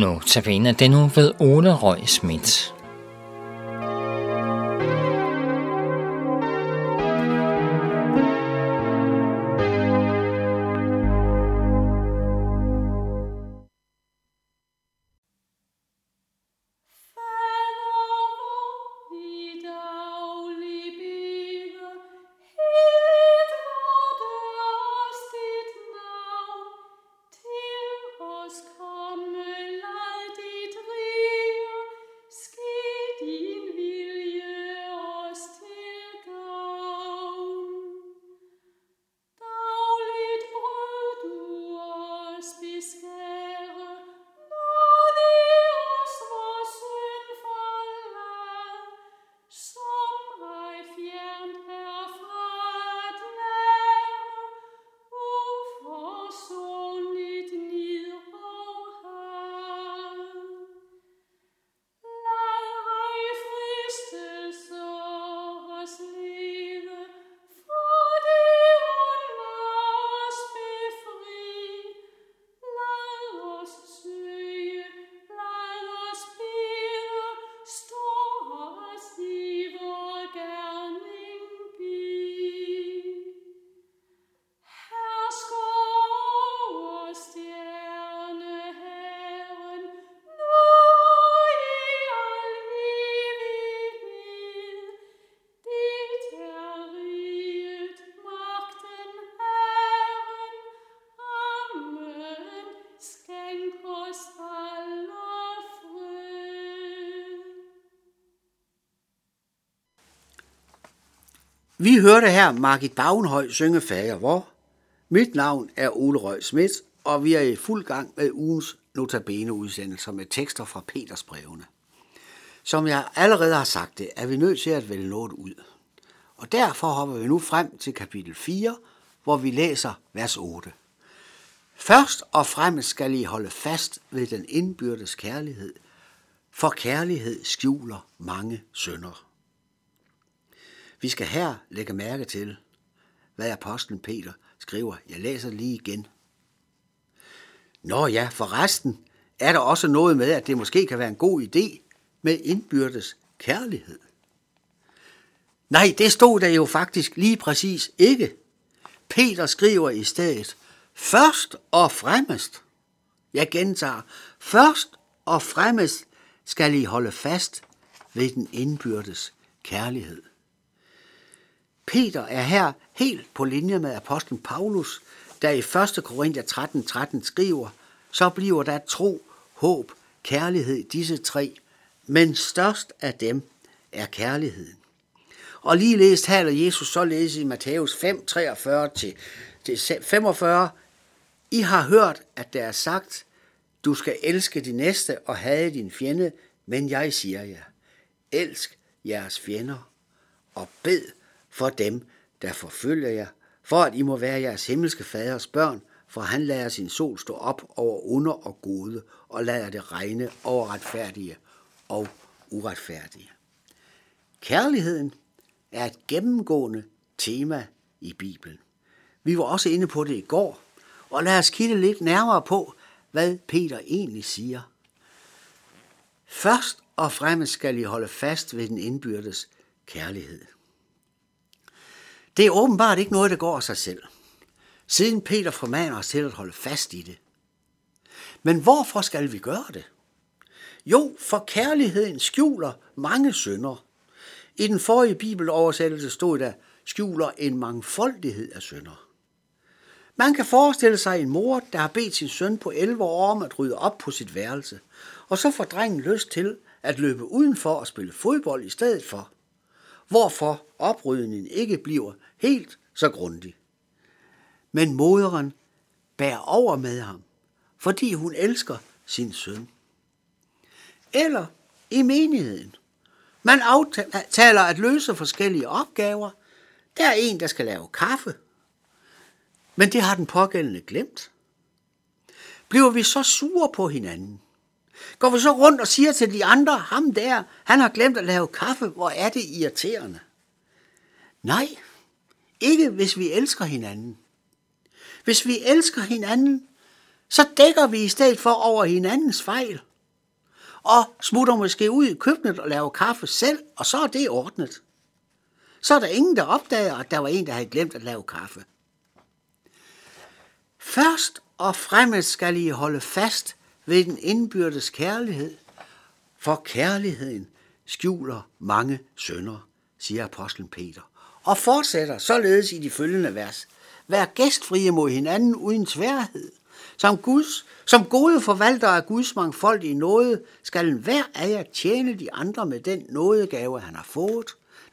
Nu tabiner den nu ved Ole Røg Schmidt. Vi hørte her Margit Bagenhøj synge Fager hvor. Mit navn er Ole Røg Schmidt, og vi er i fuld gang med ugens notabene udsendelser med tekster fra Peters brevene. Som jeg allerede har sagt det, er vi nødt til at vælge noget ud. Og derfor hopper vi nu frem til kapitel 4, hvor vi læser vers 8. Først og fremmest skal I holde fast ved den indbyrdes kærlighed, for kærlighed skjuler mange synder. Vi skal her lægge mærke til, hvad apostlen Peter skriver. Jeg læser lige igen. Nå ja, for resten er der også noget med, at det måske kan være en god idé med indbyrdes kærlighed. Nej, det stod der jo faktisk lige præcis ikke. Peter skriver i stedet, først og fremmest, jeg gentager, først og fremmest skal I holde fast ved den indbyrdes kærlighed. Peter er her helt på linje med apostlen Paulus, der i 1. Korinther 13, 13 skriver, så bliver der tro, håb, kærlighed, disse tre, men størst af dem er kærligheden. Og lige læst taler Jesus således i Matthæus 5, 43 til, til 45. I har hørt, at der er sagt, du skal elske din næste og have din fjende, men jeg siger jer, elsk jeres fjender og bed for dem, der forfølger jer, for at I må være jeres himmelske faders børn, for han lader sin sol stå op over under og gode, og lader det regne over retfærdige og uretfærdige. Kærligheden er et gennemgående tema i Bibelen. Vi var også inde på det i går, og lad os kigge lidt nærmere på, hvad Peter egentlig siger. Først og fremmest skal I holde fast ved den indbyrdes kærlighed. Det er åbenbart ikke noget, der går af sig selv. Siden Peter formaner os til at holde fast i det. Men hvorfor skal vi gøre det? Jo, for kærligheden skjuler mange synder. I den forrige bibeloversættelse stod der, skjuler en mangfoldighed af synder. Man kan forestille sig en mor, der har bedt sin søn på 11 år om at rydde op på sit værelse, og så får drengen lyst til at løbe udenfor og spille fodbold i stedet for hvorfor oprydningen ikke bliver helt så grundig. Men moderen bærer over med ham, fordi hun elsker sin søn. Eller i menigheden. Man aftaler at løse forskellige opgaver. Der er en, der skal lave kaffe. Men det har den pågældende glemt. Bliver vi så sure på hinanden? Går vi så rundt og siger til de andre, ham der, han har glemt at lave kaffe, hvor er det irriterende? Nej, ikke hvis vi elsker hinanden. Hvis vi elsker hinanden, så dækker vi i stedet for over hinandens fejl og smutter måske ud i køkkenet og laver kaffe selv, og så er det ordnet. Så er der ingen, der opdager, at der var en, der havde glemt at lave kaffe. Først og fremmest skal I holde fast ved den indbyrdes kærlighed, for kærligheden skjuler mange sønder, siger apostlen Peter, og fortsætter således i de følgende vers. Vær gæstfrie mod hinanden uden sværhed. Som, Guds, som gode forvaltere af Guds mangfoldige nåde, skal hver af jer tjene de andre med den nådegave, han har fået.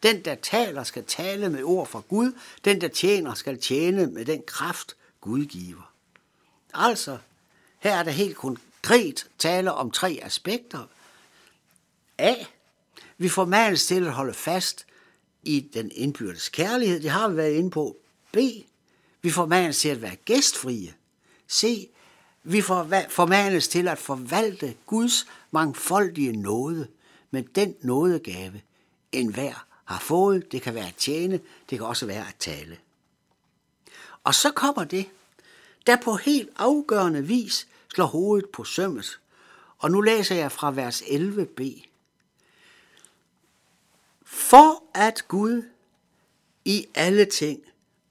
Den, der taler, skal tale med ord fra Gud. Den, der tjener, skal tjene med den kraft, Gud giver. Altså, her er der helt diskret tale om tre aspekter. A. Vi formanes til at holde fast i den indbyrdes kærlighed. Det har vi været inde på. B. Vi formanes til at være gæstfrie. C. Vi formanes til at forvalte Guds mangfoldige nåde med den nådegave, enhver har fået. Det kan være at tjene, det kan også være at tale. Og så kommer det, der på helt afgørende vis slår hovedet på sømmet. Og nu læser jeg fra vers 11b. For at Gud i alle ting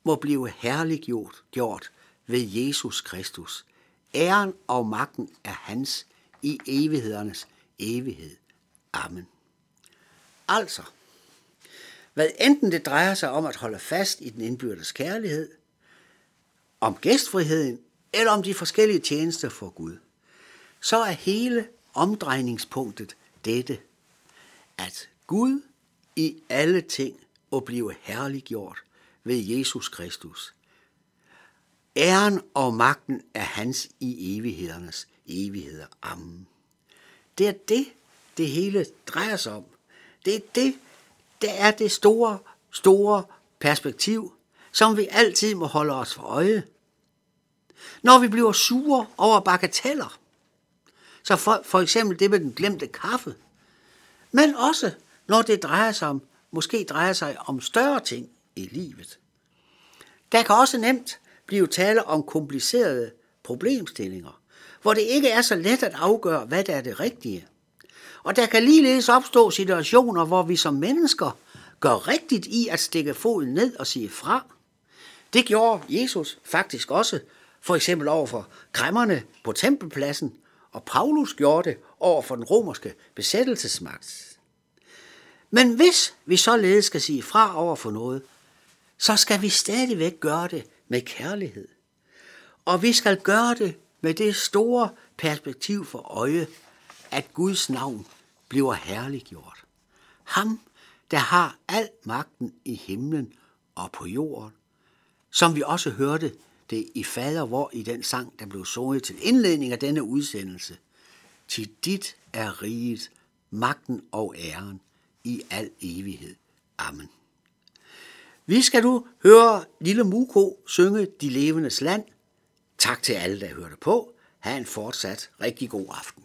må blive herliggjort gjort ved Jesus Kristus. Æren og magten er hans i evighedernes evighed. Amen. Altså, hvad enten det drejer sig om at holde fast i den indbyrdes kærlighed, om gæstfriheden eller om de forskellige tjenester for Gud, så er hele omdrejningspunktet dette, at Gud i alle ting og blive herliggjort ved Jesus Kristus. Æren og magten er hans i evighedernes evigheder. Amen. Det er det, det hele drejer sig om. Det er det, der er det store, store perspektiv, som vi altid må holde os for øje. Når vi bliver sure over bagateller, så for, for eksempel det med den glemte kaffe, men også når det drejer sig om, måske drejer sig om større ting i livet. Der kan også nemt blive tale om komplicerede problemstillinger, hvor det ikke er så let at afgøre, hvad der er det rigtige. Og der kan ligeledes opstå situationer, hvor vi som mennesker gør rigtigt i at stikke foden ned og sige fra. Det gjorde Jesus faktisk også, for eksempel over for kræmmerne på tempelpladsen, og Paulus gjorde det over for den romerske besættelsesmagt. Men hvis vi således skal sige fra over for noget, så skal vi stadigvæk gøre det med kærlighed. Og vi skal gøre det med det store perspektiv for øje, at Guds navn bliver herliggjort. Ham, der har al magten i himlen og på jorden, som vi også hørte det i fader hvor i den sang, der blev sunget til indledning af denne udsendelse. Til dit er riget, magten og æren i al evighed. Amen. Vi skal nu høre Lille Muko synge De levendes land. Tak til alle, der hørte på. Ha' en fortsat rigtig god aften.